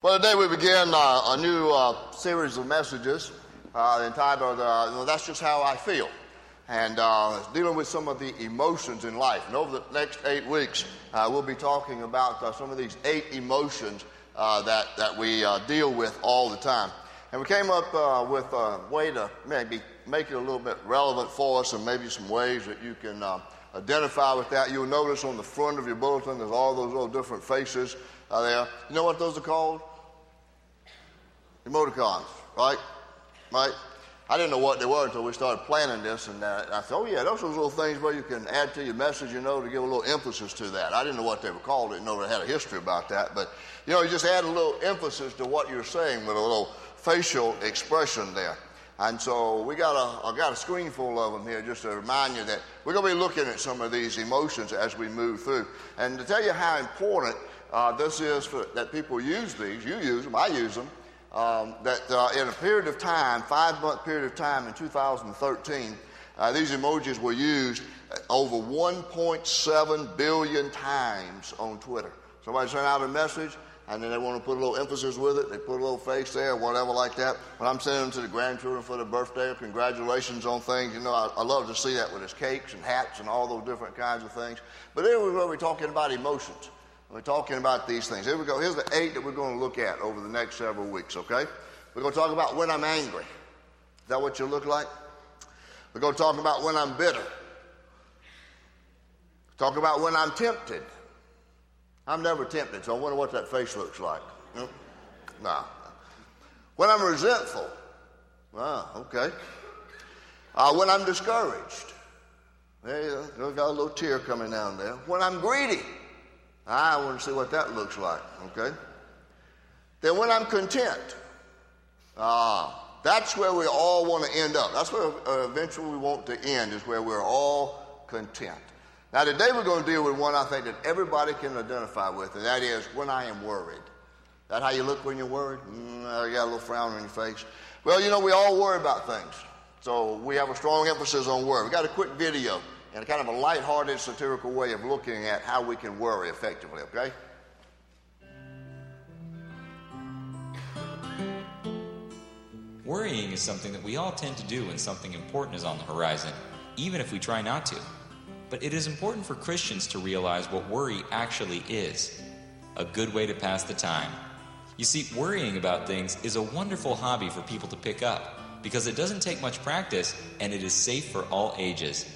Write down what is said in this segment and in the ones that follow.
Well, today we begin uh, a new uh, series of messages uh, entitled uh, That's Just How I Feel. And uh, dealing with some of the emotions in life. And over the next eight weeks, uh, we'll be talking about some of these eight emotions that, that we deal with all the time. And we came up with a way to maybe make it a little bit relevant for us and maybe some ways that you can identify with that. You'll notice on the front of your bulletin, there's all those little different faces uh, there. You know what those are called? Emoticons, right? Right? I didn't know what they were until we started planning this, and uh, I said, "Oh yeah, those are those little things where you can add to your message, you know, to give a little emphasis to that." I didn't know what they were called; I didn't know they had a history about that, but you know, you just add a little emphasis to what you're saying with a little facial expression there. And so we got a, I got a screen full of them here just to remind you that we're going to be looking at some of these emotions as we move through. And to tell you how important uh, this is for, that people use these, you use them, I use them, um, that uh, in a period of time, five month period of time in 2013, uh, these emojis were used over 1.7 billion times on Twitter. Somebody sent out a message, and then they want to put a little emphasis with it. They put a little face there, whatever like that. When I'm sending them to the grandchildren for their birthday congratulations on things, you know, I, I love to see that with his cakes and hats and all those different kinds of things. But anyway, we're talking about emotions. We're talking about these things. Here we go. Here's the eight that we're going to look at over the next several weeks, okay? We're going to talk about when I'm angry. Is that what you look like? We're going to talk about when I'm bitter. Talk about when I'm tempted. I'm never tempted, so I wonder what that face looks like. No. Nah. When I'm resentful. Ah, okay. Uh, when I'm discouraged. You go. Got a little tear coming down there. When I'm greedy. I want to see what that looks like, okay? Then when I'm content. Ah, that's where we all want to end up. That's where uh, eventually we want to end, is where we're all content. Now, today we're going to deal with one I think that everybody can identify with, and that is when I am worried. That how you look when you're worried? Mm, got a little frown on your face. Well, you know, we all worry about things. So we have a strong emphasis on worry. We got a quick video and kind of a light-hearted, satirical way of looking at how we can worry effectively, okay? Worrying is something that we all tend to do when something important is on the horizon, even if we try not to. But it is important for Christians to realize what worry actually is a good way to pass the time. You see, worrying about things is a wonderful hobby for people to pick up because it doesn't take much practice and it is safe for all ages.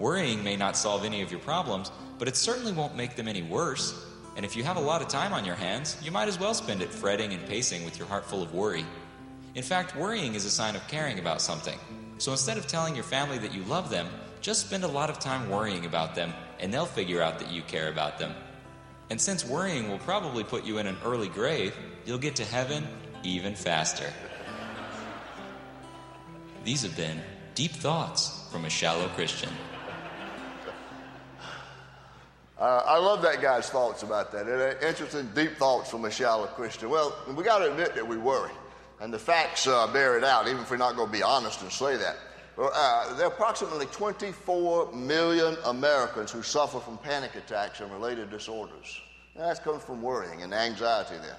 Worrying may not solve any of your problems, but it certainly won't make them any worse. And if you have a lot of time on your hands, you might as well spend it fretting and pacing with your heart full of worry. In fact, worrying is a sign of caring about something. So instead of telling your family that you love them, just spend a lot of time worrying about them, and they'll figure out that you care about them. And since worrying will probably put you in an early grave, you'll get to heaven even faster. These have been Deep Thoughts from a Shallow Christian. Uh, I love that guy's thoughts about that. Uh, interesting, deep thoughts from a shallow Christian. Well, we got to admit that we worry, and the facts uh, bear it out, even if we're not going to be honest and say that. Uh, there are approximately 24 million Americans who suffer from panic attacks and related disorders. And that comes from worrying and anxiety there.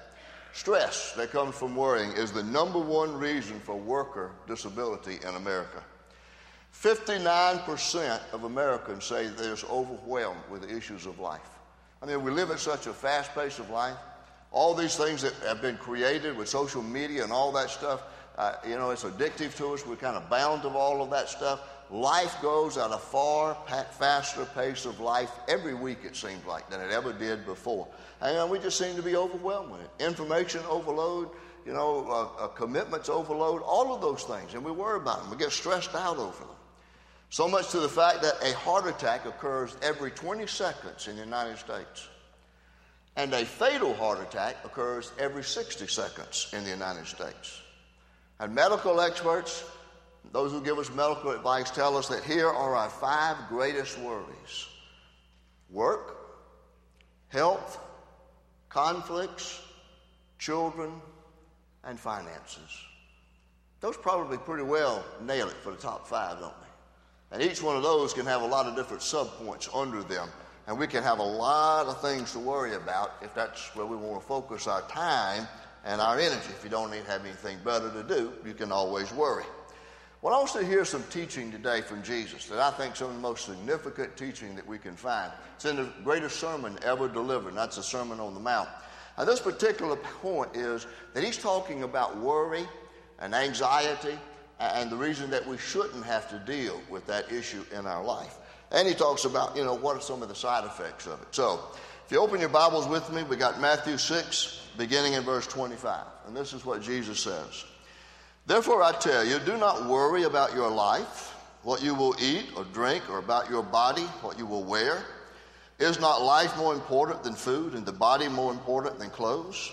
Stress that comes from worrying is the number one reason for worker disability in America. 59% of Americans say they're overwhelmed with the issues of life. I mean, we live at such a fast pace of life. All these things that have been created with social media and all that stuff, uh, you know, it's addictive to us. We're kind of bound to all of that stuff. Life goes at a far faster pace of life every week, it seems like, than it ever did before. And we just seem to be overwhelmed with it. Information overload, you know, uh, uh, commitments overload, all of those things. And we worry about them. We get stressed out over them. So much to the fact that a heart attack occurs every 20 seconds in the United States. And a fatal heart attack occurs every 60 seconds in the United States. And medical experts, those who give us medical advice, tell us that here are our five greatest worries work, health, conflicts, children, and finances. Those probably pretty well nail it for the top five, don't they? And each one of those can have a lot of different subpoints under them. And we can have a lot of things to worry about if that's where we want to focus our time and our energy. If you don't have anything better to do, you can always worry. Well, I want to hear some teaching today from Jesus that I think is some of the most significant teaching that we can find. It's in the greatest sermon ever delivered, and that's the Sermon on the Mount. Now, this particular point is that he's talking about worry and anxiety and the reason that we shouldn't have to deal with that issue in our life. And he talks about, you know, what are some of the side effects of it. So, if you open your Bibles with me, we got Matthew 6, beginning in verse 25. And this is what Jesus says Therefore, I tell you, do not worry about your life, what you will eat or drink, or about your body, what you will wear. Is not life more important than food, and the body more important than clothes?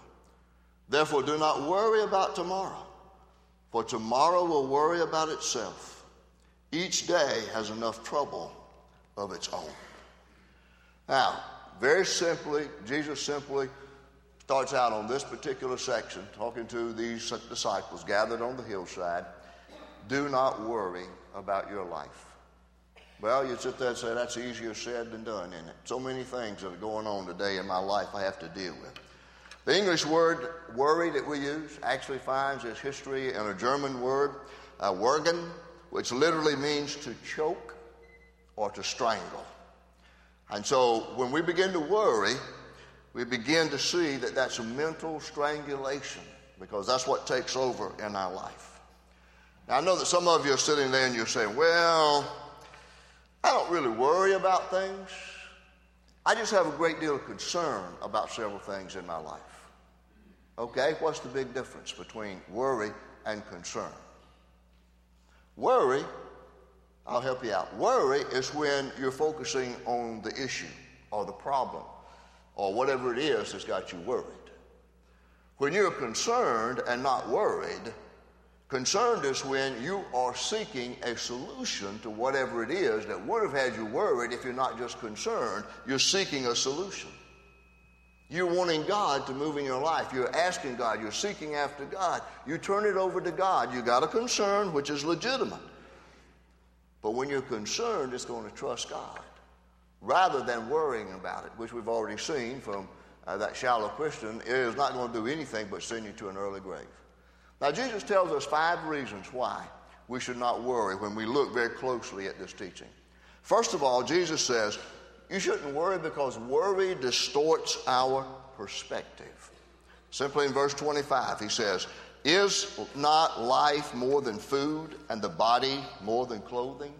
Therefore, do not worry about tomorrow, for tomorrow will worry about itself. Each day has enough trouble of its own. Now, very simply, Jesus simply starts out on this particular section talking to these disciples gathered on the hillside do not worry about your life. Well, you sit there and say, that's easier said than done, isn't it? So many things that are going on today in my life I have to deal with. The English word worry that we use actually finds its history in a German word, uh, würgen, which literally means to choke or to strangle. And so when we begin to worry, we begin to see that that's a mental strangulation because that's what takes over in our life. Now, I know that some of you are sitting there and you're saying, well, I don't really worry about things. I just have a great deal of concern about several things in my life. Okay, what's the big difference between worry and concern? Worry, I'll help you out. Worry is when you're focusing on the issue or the problem or whatever it is that's got you worried. When you're concerned and not worried, Concerned is when you are seeking a solution to whatever it is that would have had you worried if you're not just concerned. You're seeking a solution. You're wanting God to move in your life. You're asking God. You're seeking after God. You turn it over to God. You got a concern, which is legitimate. But when you're concerned, it's going to trust God rather than worrying about it, which we've already seen from uh, that shallow Christian. It is not going to do anything but send you to an early grave. Now, Jesus tells us five reasons why we should not worry when we look very closely at this teaching. First of all, Jesus says, you shouldn't worry because worry distorts our perspective. Simply in verse 25, he says, Is not life more than food and the body more than clothing?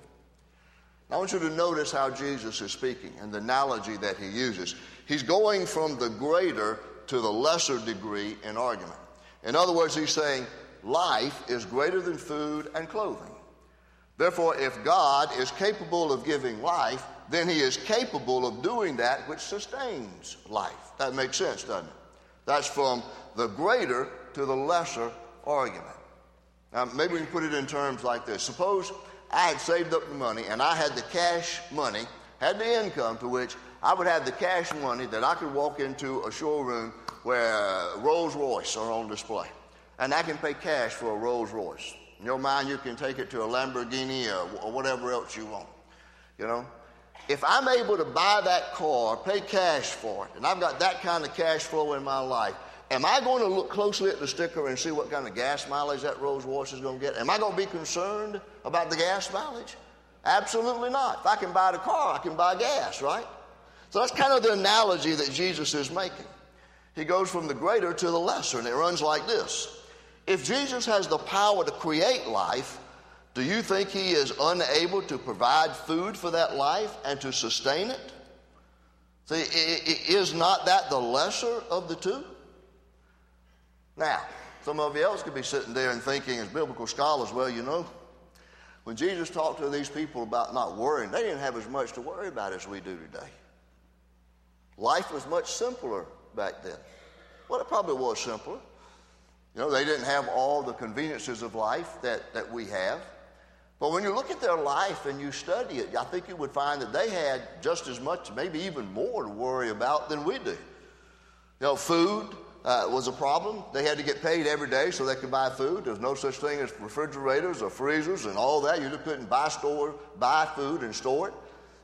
I want you to notice how Jesus is speaking and the analogy that he uses. He's going from the greater to the lesser degree in argument. In other words, he's saying life is greater than food and clothing. Therefore, if God is capable of giving life, then he is capable of doing that which sustains life. That makes sense, doesn't it? That's from the greater to the lesser argument. Now, maybe we can put it in terms like this. Suppose I had saved up the money and I had the cash money, had the income to which I would have the cash money that I could walk into a showroom where Rolls Royce are on display. And I can pay cash for a Rolls Royce. In your mind, you can take it to a Lamborghini or, or whatever else you want. You know? If I'm able to buy that car, pay cash for it, and I've got that kind of cash flow in my life, am I going to look closely at the sticker and see what kind of gas mileage that Rolls Royce is going to get? Am I going to be concerned about the gas mileage? Absolutely not. If I can buy the car, I can buy gas, right? So that's kind of the analogy that Jesus is making. He goes from the greater to the lesser, and it runs like this If Jesus has the power to create life, do you think he is unable to provide food for that life and to sustain it? See, is not that the lesser of the two? Now, some of you else could be sitting there and thinking, as biblical scholars, well, you know, when Jesus talked to these people about not worrying, they didn't have as much to worry about as we do today. Life was much simpler back then. Well, it probably was simpler. You know, they didn't have all the conveniences of life that, that we have. But when you look at their life and you study it, I think you would find that they had just as much, maybe even more to worry about than we do. You know, food uh, was a problem. They had to get paid every day so they could buy food. There's no such thing as refrigerators or freezers and all that. You just couldn't buy store, buy food and store it.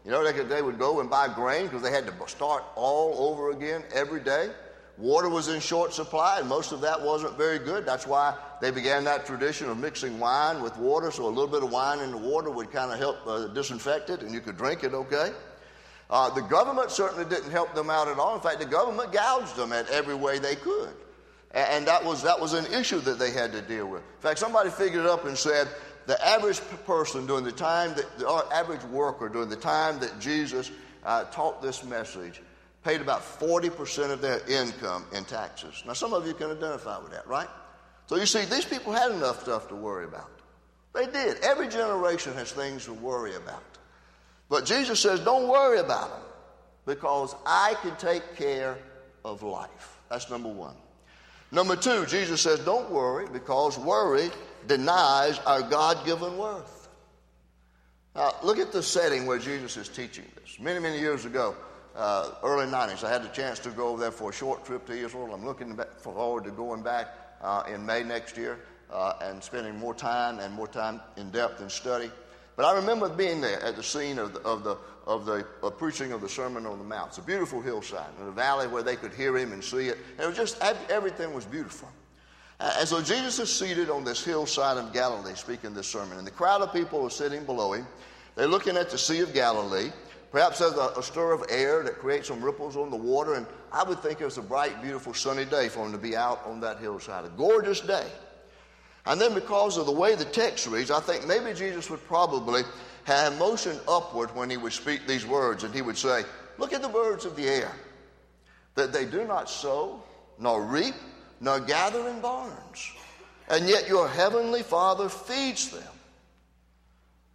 You know, they, could, they would go and buy grain because they had to start all over again every day. Water was in short supply, and most of that wasn't very good. That's why they began that tradition of mixing wine with water, so a little bit of wine in the water would kind of help uh, disinfect it, and you could drink it okay. Uh, the government certainly didn't help them out at all. In fact, the government gouged them at every way they could. And that was, that was an issue that they had to deal with. In fact, somebody figured it up and said the average person during the time that, the average worker during the time that Jesus uh, taught this message paid about 40% of their income in taxes. Now, some of you can identify with that, right? So you see, these people had enough stuff to worry about. They did. Every generation has things to worry about. But Jesus says, don't worry about them because I can take care of life. That's number one. Number two, Jesus says, don't worry because worry denies our God given worth. Now, look at the setting where Jesus is teaching this. Many, many years ago, uh, early 90s, I had the chance to go over there for a short trip to Israel. I'm looking forward to going back uh, in May next year uh, and spending more time and more time in depth and study. But I remember being there at the scene of the, of the, of the of preaching of the Sermon on the Mount. It's a beautiful hillside in a valley where they could hear him and see it. And it was just, everything was beautiful. And so Jesus is seated on this hillside of Galilee speaking this sermon. And the crowd of people are sitting below him. They're looking at the Sea of Galilee. Perhaps there's a, a stir of air that creates some ripples on the water. And I would think it was a bright, beautiful, sunny day for him to be out on that hillside. A gorgeous day. And then because of the way the text reads, I think maybe Jesus would probably have motion upward when he would speak these words, and he would say, Look at the birds of the air, that they do not sow, nor reap, nor gather in barns, and yet your heavenly Father feeds them.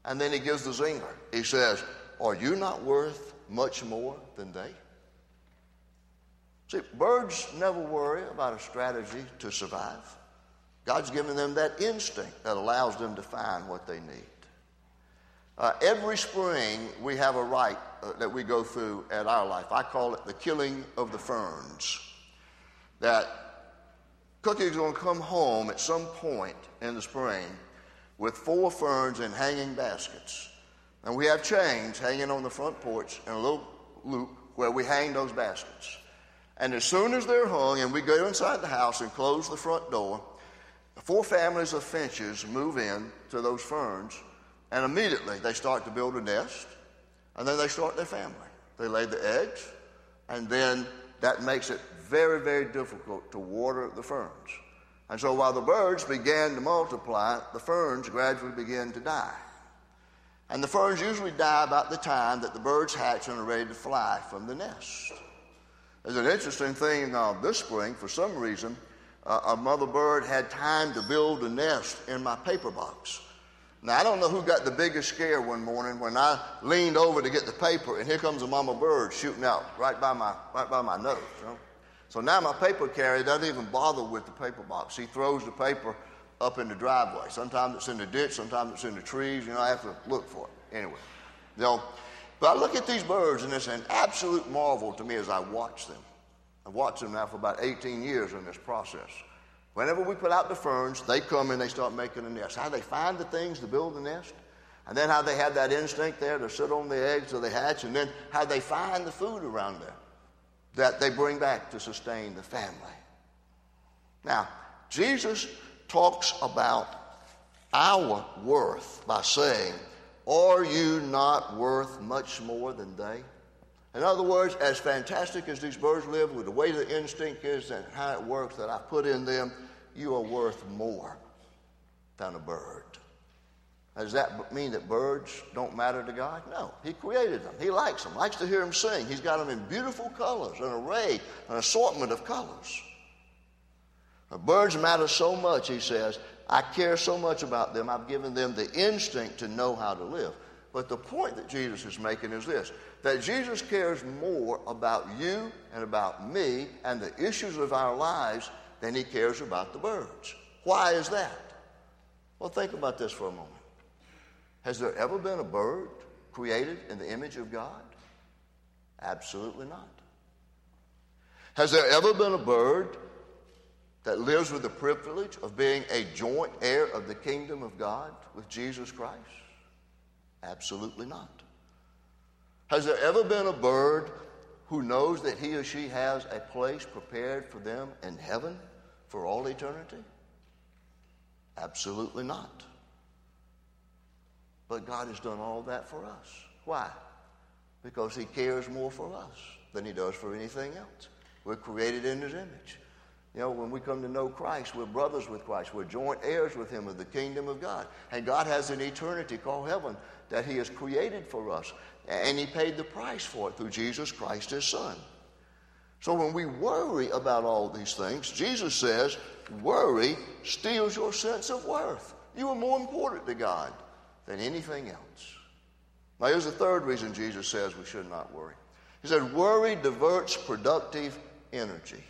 And then he gives the zinger. He says, Are you not worth much more than they? See, birds never worry about a strategy to survive. God's given them that instinct that allows them to find what they need. Uh, every spring, we have a rite uh, that we go through at our life. I call it the killing of the ferns. That Cookie's going to come home at some point in the spring with four ferns in hanging baskets. And we have chains hanging on the front porch in a little loop where we hang those baskets. And as soon as they're hung and we go inside the house and close the front door, Four families of finches move in to those ferns, and immediately they start to build a nest, and then they start their family. They lay the eggs, and then that makes it very, very difficult to water the ferns. And so while the birds began to multiply, the ferns gradually began to die. And the ferns usually die about the time that the birds hatch and are ready to fly from the nest. There's an interesting thing uh, this spring, for some reason, uh, a mother bird had time to build a nest in my paper box. Now, I don't know who got the biggest scare one morning when I leaned over to get the paper, and here comes a mama bird shooting out right by my, right by my nose. You know? So now my paper carrier doesn't even bother with the paper box. He throws the paper up in the driveway. Sometimes it's in the ditch, sometimes it's in the trees. You know, I have to look for it. Anyway, you know, but I look at these birds, and it's an absolute marvel to me as I watch them. I've watched them now for about 18 years in this process. Whenever we put out the ferns, they come and they start making a nest. How they find the things to build the nest, and then how they have that instinct there to sit on the eggs till they hatch, and then how they find the food around there that they bring back to sustain the family. Now, Jesus talks about our worth by saying, Are you not worth much more than they? In other words, as fantastic as these birds live with the way the instinct is and how it works that I put in them, you are worth more than a bird. Does that mean that birds don't matter to God? No. He created them. He likes them, likes to hear them sing. He's got them in beautiful colors, an array, an assortment of colors. Now, birds matter so much, he says. I care so much about them, I've given them the instinct to know how to live. But the point that Jesus is making is this that Jesus cares more about you and about me and the issues of our lives than he cares about the birds. Why is that? Well, think about this for a moment. Has there ever been a bird created in the image of God? Absolutely not. Has there ever been a bird that lives with the privilege of being a joint heir of the kingdom of God with Jesus Christ? Absolutely not. Has there ever been a bird who knows that he or she has a place prepared for them in heaven for all eternity? Absolutely not. But God has done all that for us. Why? Because He cares more for us than He does for anything else. We're created in His image. You know, when we come to know Christ, we're brothers with Christ. We're joint heirs with Him of the kingdom of God. And God has an eternity called heaven that He has created for us. And He paid the price for it through Jesus Christ, His Son. So when we worry about all these things, Jesus says, worry steals your sense of worth. You are more important to God than anything else. Now, here's the third reason Jesus says we should not worry. He said, Worry diverts productive energy.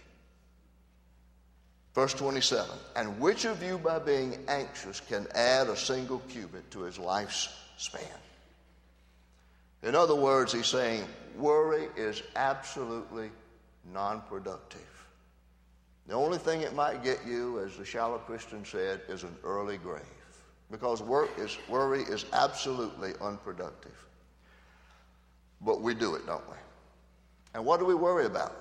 Verse 27 And which of you, by being anxious, can add a single cubit to his life's span? In other words, he's saying worry is absolutely non productive. The only thing it might get you, as the shallow Christian said, is an early grave because is, worry is absolutely unproductive. But we do it, don't we? And what do we worry about?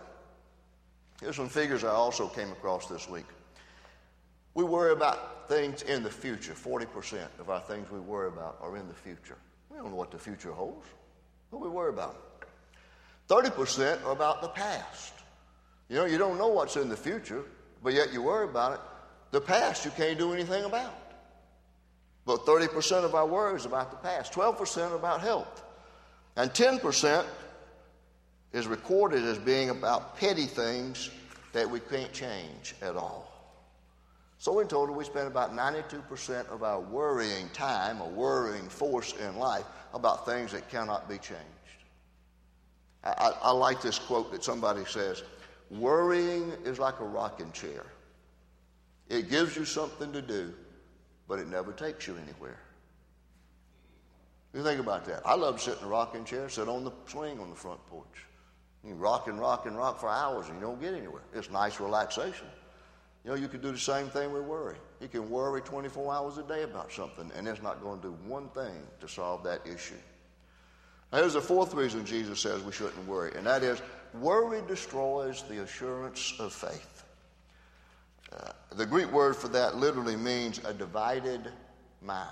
Here's some figures I also came across this week. We worry about things in the future. 40% of our things we worry about are in the future. We don't know what the future holds. What we worry about? it. 30% are about the past. You know, you don't know what's in the future, but yet you worry about it. The past you can't do anything about. But 30% of our worries about the past, 12% about health, and 10% is recorded as being about petty things that we can't change at all. So, in total, we spend about 92% of our worrying time or worrying force in life about things that cannot be changed. I, I, I like this quote that somebody says Worrying is like a rocking chair, it gives you something to do but it never takes you anywhere. You think about that. I love sitting in a rocking chair, sit on the swing on the front porch. You rock and rock and rock for hours and you don't get anywhere. It's nice relaxation. You know, you can do the same thing with worry. You can worry 24 hours a day about something, and it's not going to do one thing to solve that issue. Now, here's the fourth reason Jesus says we shouldn't worry, and that is worry destroys the assurance of faith. Uh, the Greek word for that literally means a divided mind.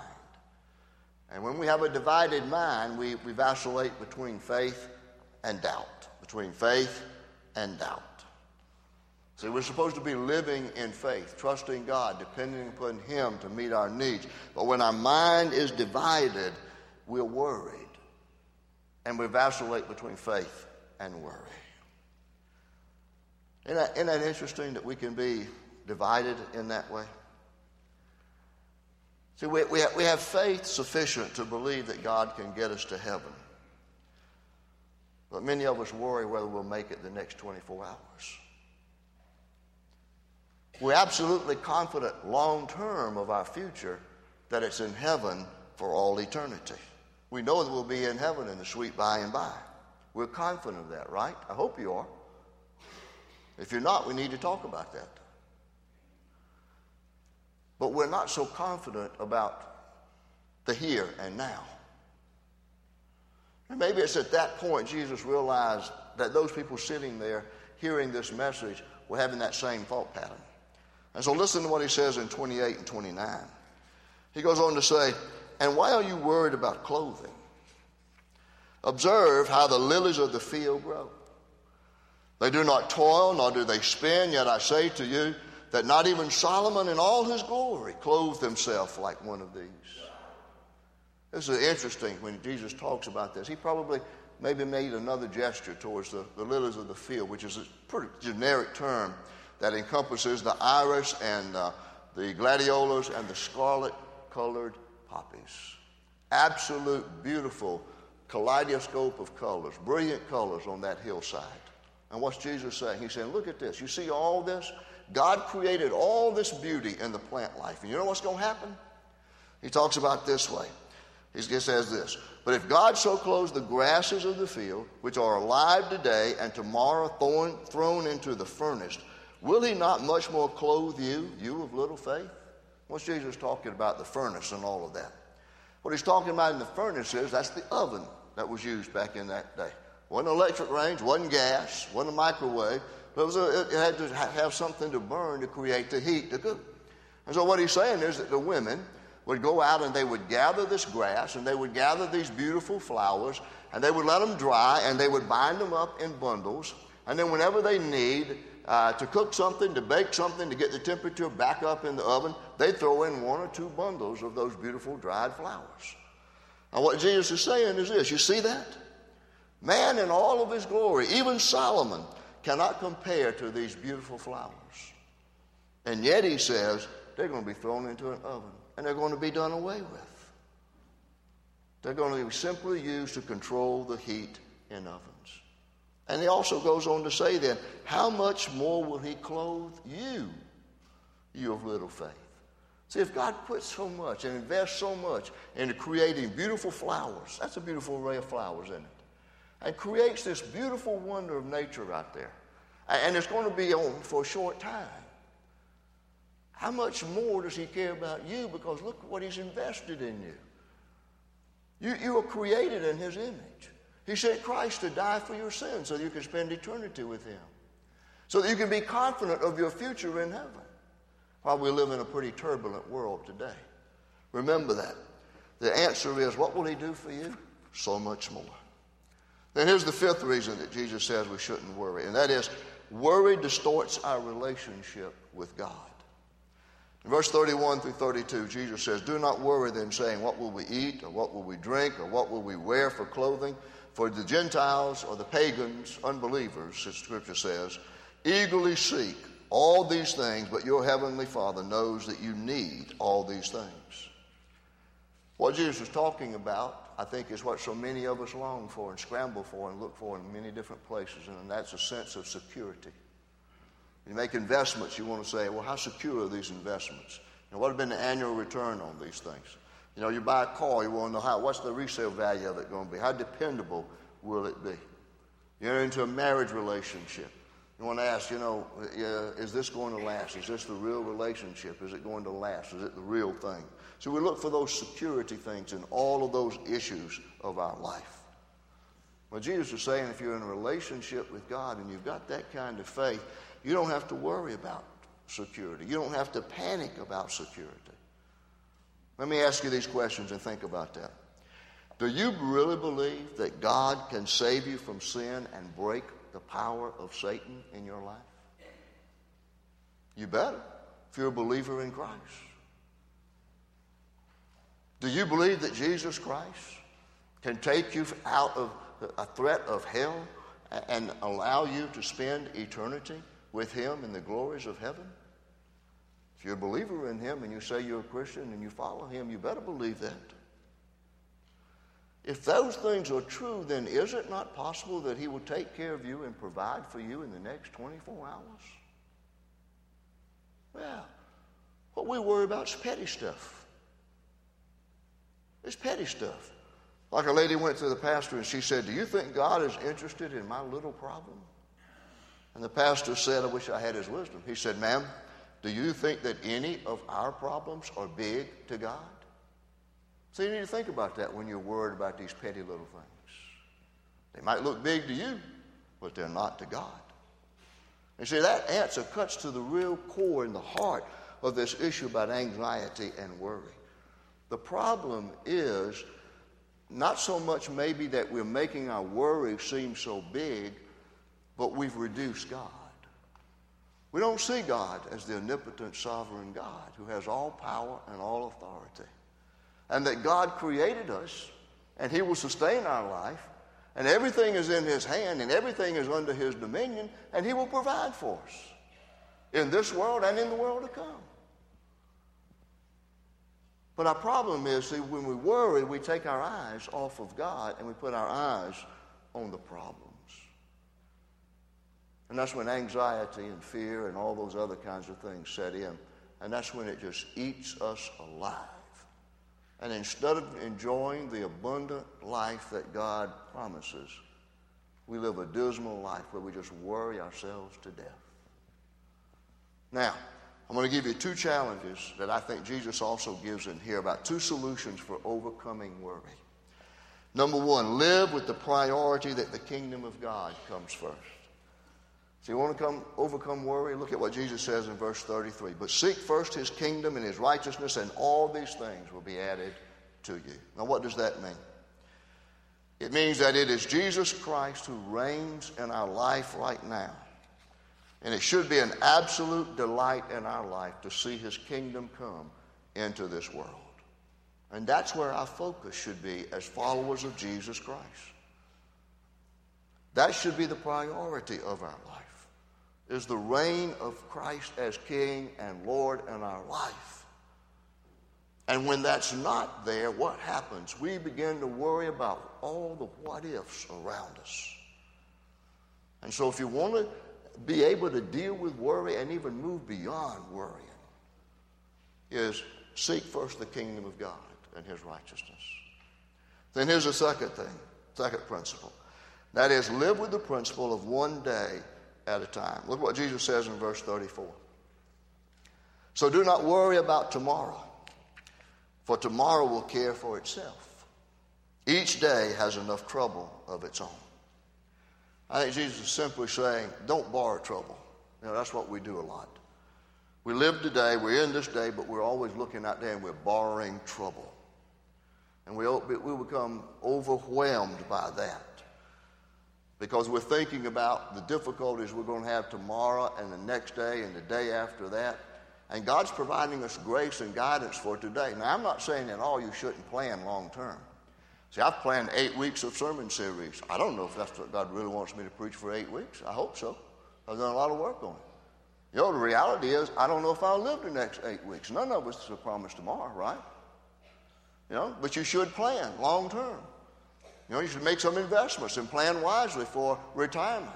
And when we have a divided mind, we, we vacillate between faith and doubt. Between faith and doubt. See, we're supposed to be living in faith, trusting God, depending upon Him to meet our needs. But when our mind is divided, we're worried. And we vacillate between faith and worry. Isn't that, isn't that interesting that we can be divided in that way? See, we, we, have, we have faith sufficient to believe that God can get us to heaven. But many of us worry whether we'll make it the next 24 hours. We're absolutely confident long term of our future that it's in heaven for all eternity. We know that we'll be in heaven in the sweet by and by. We're confident of that, right? I hope you are. If you're not, we need to talk about that. But we're not so confident about the here and now. And maybe it's at that point Jesus realized that those people sitting there hearing this message were having that same thought pattern. And so listen to what he says in 28 and 29. He goes on to say, And why are you worried about clothing? Observe how the lilies of the field grow. They do not toil, nor do they spin, yet I say to you, that not even Solomon in all his glory clothed himself like one of these. This is interesting when Jesus talks about this. He probably maybe made another gesture towards the, the lilies of the field, which is a pretty generic term that encompasses the iris and uh, the gladiolas and the scarlet colored poppies. Absolute beautiful kaleidoscope of colors, brilliant colors on that hillside. And what's Jesus saying? He's saying, Look at this. You see all this? God created all this beauty in the plant life. And you know what's going to happen? He talks about this way. He says this But if God so clothes the grasses of the field, which are alive today and tomorrow thrown, into the furnace, will he not much more clothe you, you of little faith? What's Jesus talking about the furnace and all of that? What he's talking about in the furnace is that's the oven that was used back in that day. Wasn't electric range, wasn't gas, wasn't a microwave, but it, a, it had to have something to burn to create the heat to cook. And so what he's saying is that the women would go out and they would gather this grass and they would gather these beautiful flowers and they would let them dry and they would bind them up in bundles. And then whenever they need uh, to cook something, to bake something, to get the temperature back up in the oven, they throw in one or two bundles of those beautiful dried flowers. Now, what Jesus is saying is this you see that? Man in all of his glory, even Solomon, cannot compare to these beautiful flowers. And yet he says they're going to be thrown into an oven and they're going to be done away with. They're going to be simply used to control the heat in ovens. And he also goes on to say then, how much more will he clothe you, you of little faith? See, if God puts so much and invests so much into creating beautiful flowers, that's a beautiful array of flowers, isn't it? And creates this beautiful wonder of nature out there. And it's going to be on for a short time. How much more does he care about you? Because look what he's invested in you. You, you are created in his image. He sent Christ to die for your sins so you can spend eternity with him. So that you can be confident of your future in heaven. While we live in a pretty turbulent world today. Remember that. The answer is what will he do for you? So much more. Then here's the fifth reason that Jesus says we shouldn't worry, and that is worry distorts our relationship with God. In verse 31 through 32, Jesus says, Do not worry then, saying, What will we eat, or what will we drink, or what will we wear for clothing? For the Gentiles or the pagans, unbelievers, as Scripture says, eagerly seek all these things, but your heavenly Father knows that you need all these things. What Jesus is talking about, I think, is what so many of us long for and scramble for and look for in many different places, and that's a sense of security. You make investments, you want to say, well, how secure are these investments? Know, what have been the annual return on these things? You know, you buy a car, you want to know how, what's the resale value of it going to be? How dependable will it be? You enter into a marriage relationship. You want to ask, you know, is this going to last? Is this the real relationship? Is it going to last? Is it the real thing? So we look for those security things in all of those issues of our life. Well, Jesus is saying if you're in a relationship with God and you've got that kind of faith, you don't have to worry about security. You don't have to panic about security. Let me ask you these questions and think about that. Do you really believe that God can save you from sin and break the power of Satan in your life? You better, if you're a believer in Christ. Do you believe that Jesus Christ can take you out of a threat of hell and allow you to spend eternity with Him in the glories of heaven? If you're a believer in Him and you say you're a Christian and you follow Him, you better believe that. If those things are true, then is it not possible that He will take care of you and provide for you in the next 24 hours? Well, what we worry about is petty stuff. It's petty stuff. Like a lady went to the pastor and she said, Do you think God is interested in my little problem? And the pastor said, I wish I had his wisdom. He said, Ma'am, do you think that any of our problems are big to God? So you need to think about that when you're worried about these petty little things. They might look big to you, but they're not to God. You see, that answer cuts to the real core in the heart of this issue about anxiety and worry. The problem is not so much maybe that we're making our worry seem so big, but we've reduced God. We don't see God as the omnipotent, sovereign God who has all power and all authority. And that God created us and He will sustain our life and everything is in His hand and everything is under His dominion and He will provide for us in this world and in the world to come. But our problem is, see, when we worry, we take our eyes off of God and we put our eyes on the problems. And that's when anxiety and fear and all those other kinds of things set in. And that's when it just eats us alive. And instead of enjoying the abundant life that God promises, we live a dismal life where we just worry ourselves to death. Now, I'm going to give you two challenges that I think Jesus also gives in here about two solutions for overcoming worry. Number one, live with the priority that the kingdom of God comes first. So you want to come overcome worry? Look at what Jesus says in verse 33. But seek first his kingdom and his righteousness, and all these things will be added to you. Now, what does that mean? It means that it is Jesus Christ who reigns in our life right now. And it should be an absolute delight in our life to see his kingdom come into this world. And that's where our focus should be as followers of Jesus Christ. That should be the priority of our life. Is the reign of Christ as king and Lord in our life. And when that's not there, what happens? We begin to worry about all the what ifs around us. And so if you want to be able to deal with worry and even move beyond worrying is seek first the kingdom of God and his righteousness. Then here's the second thing, second principle. That is, live with the principle of one day at a time. Look what Jesus says in verse 34. So do not worry about tomorrow, for tomorrow will care for itself. Each day has enough trouble of its own. I think Jesus is simply saying, don't borrow trouble. You know, that's what we do a lot. We live today, we're in this day, but we're always looking out there and we're borrowing trouble. And we, we become overwhelmed by that because we're thinking about the difficulties we're going to have tomorrow and the next day and the day after that. And God's providing us grace and guidance for today. Now, I'm not saying at all you shouldn't plan long term. See, I've planned eight weeks of sermon series. I don't know if that's what God really wants me to preach for eight weeks. I hope so. I've done a lot of work on it. You know, the reality is, I don't know if I'll live the next eight weeks. None of us is a promise tomorrow, right? You know, but you should plan long term. You know, you should make some investments and plan wisely for retirement.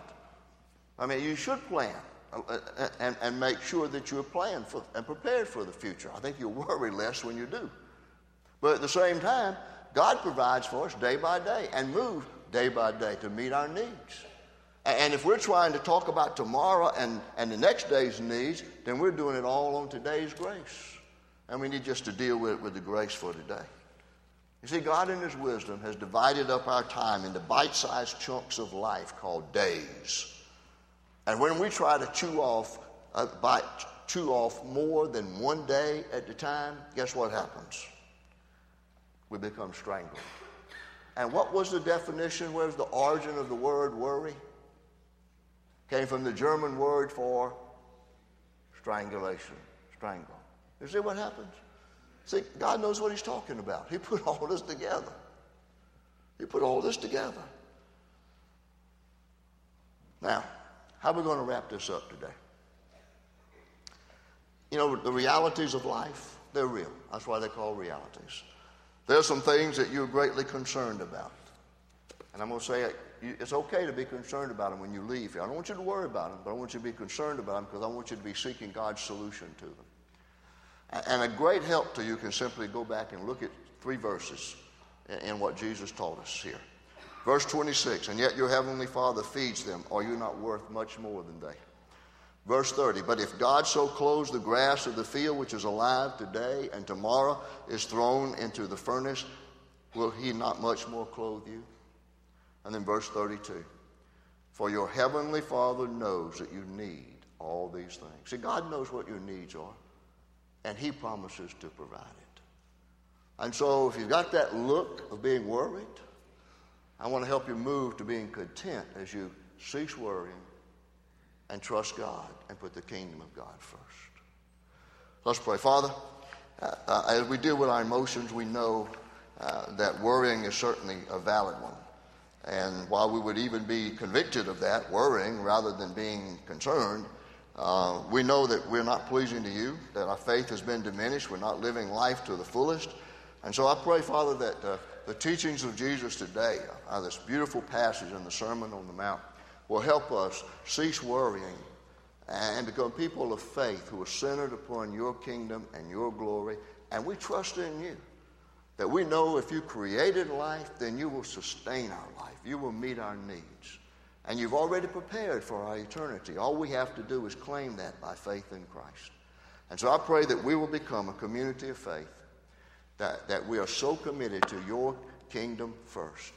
I mean, you should plan uh, uh, and, and make sure that you're planned for and prepared for the future. I think you'll worry less when you do. But at the same time, God provides for us day by day and moves day by day to meet our needs. And if we're trying to talk about tomorrow and, and the next day's needs, then we're doing it all on today's grace. And we need just to deal with it with the grace for today. You see, God in His wisdom has divided up our time into bite sized chunks of life called days. And when we try to chew off, uh, bite, chew off more than one day at a time, guess what happens? We become strangled. And what was the definition? Where's the origin of the word worry? Came from the German word for strangulation, strangle. You see what happens? See, God knows what He's talking about. He put all this together. He put all this together. Now, how are we going to wrap this up today? You know, the realities of life, they're real. That's why they're called realities. There's some things that you're greatly concerned about. And I'm going to say it, it's okay to be concerned about them when you leave here. I don't want you to worry about them, but I want you to be concerned about them because I want you to be seeking God's solution to them. And a great help to you can simply go back and look at three verses in what Jesus taught us here. Verse 26, and yet your heavenly Father feeds them. Are you not worth much more than they? Verse 30 But if God so clothes the grass of the field, which is alive today and tomorrow is thrown into the furnace, will he not much more clothe you? And then verse 32 For your heavenly Father knows that you need all these things. See, God knows what your needs are, and he promises to provide it. And so if you've got that look of being worried, I want to help you move to being content as you cease worrying and trust God and put the kingdom of God first. Let's pray. Father, uh, uh, as we deal with our emotions, we know uh, that worrying is certainly a valid one. And while we would even be convicted of that, worrying rather than being concerned, uh, we know that we're not pleasing to you, that our faith has been diminished, we're not living life to the fullest. And so I pray, Father, that uh, the teachings of Jesus today, uh, this beautiful passage in the Sermon on the Mount, will help us cease worrying and become people of faith who are centered upon your kingdom and your glory. And we trust in you. That we know if you created life, then you will sustain our life. You will meet our needs. And you've already prepared for our eternity. All we have to do is claim that by faith in Christ. And so I pray that we will become a community of faith, that, that we are so committed to your kingdom first,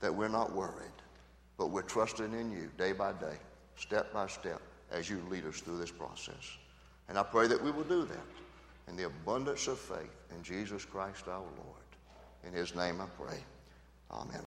that we're not worried, but we're trusting in you day by day, step by step, as you lead us through this process. And I pray that we will do that in the abundance of faith in Jesus Christ our Lord. In his name I pray. Amen.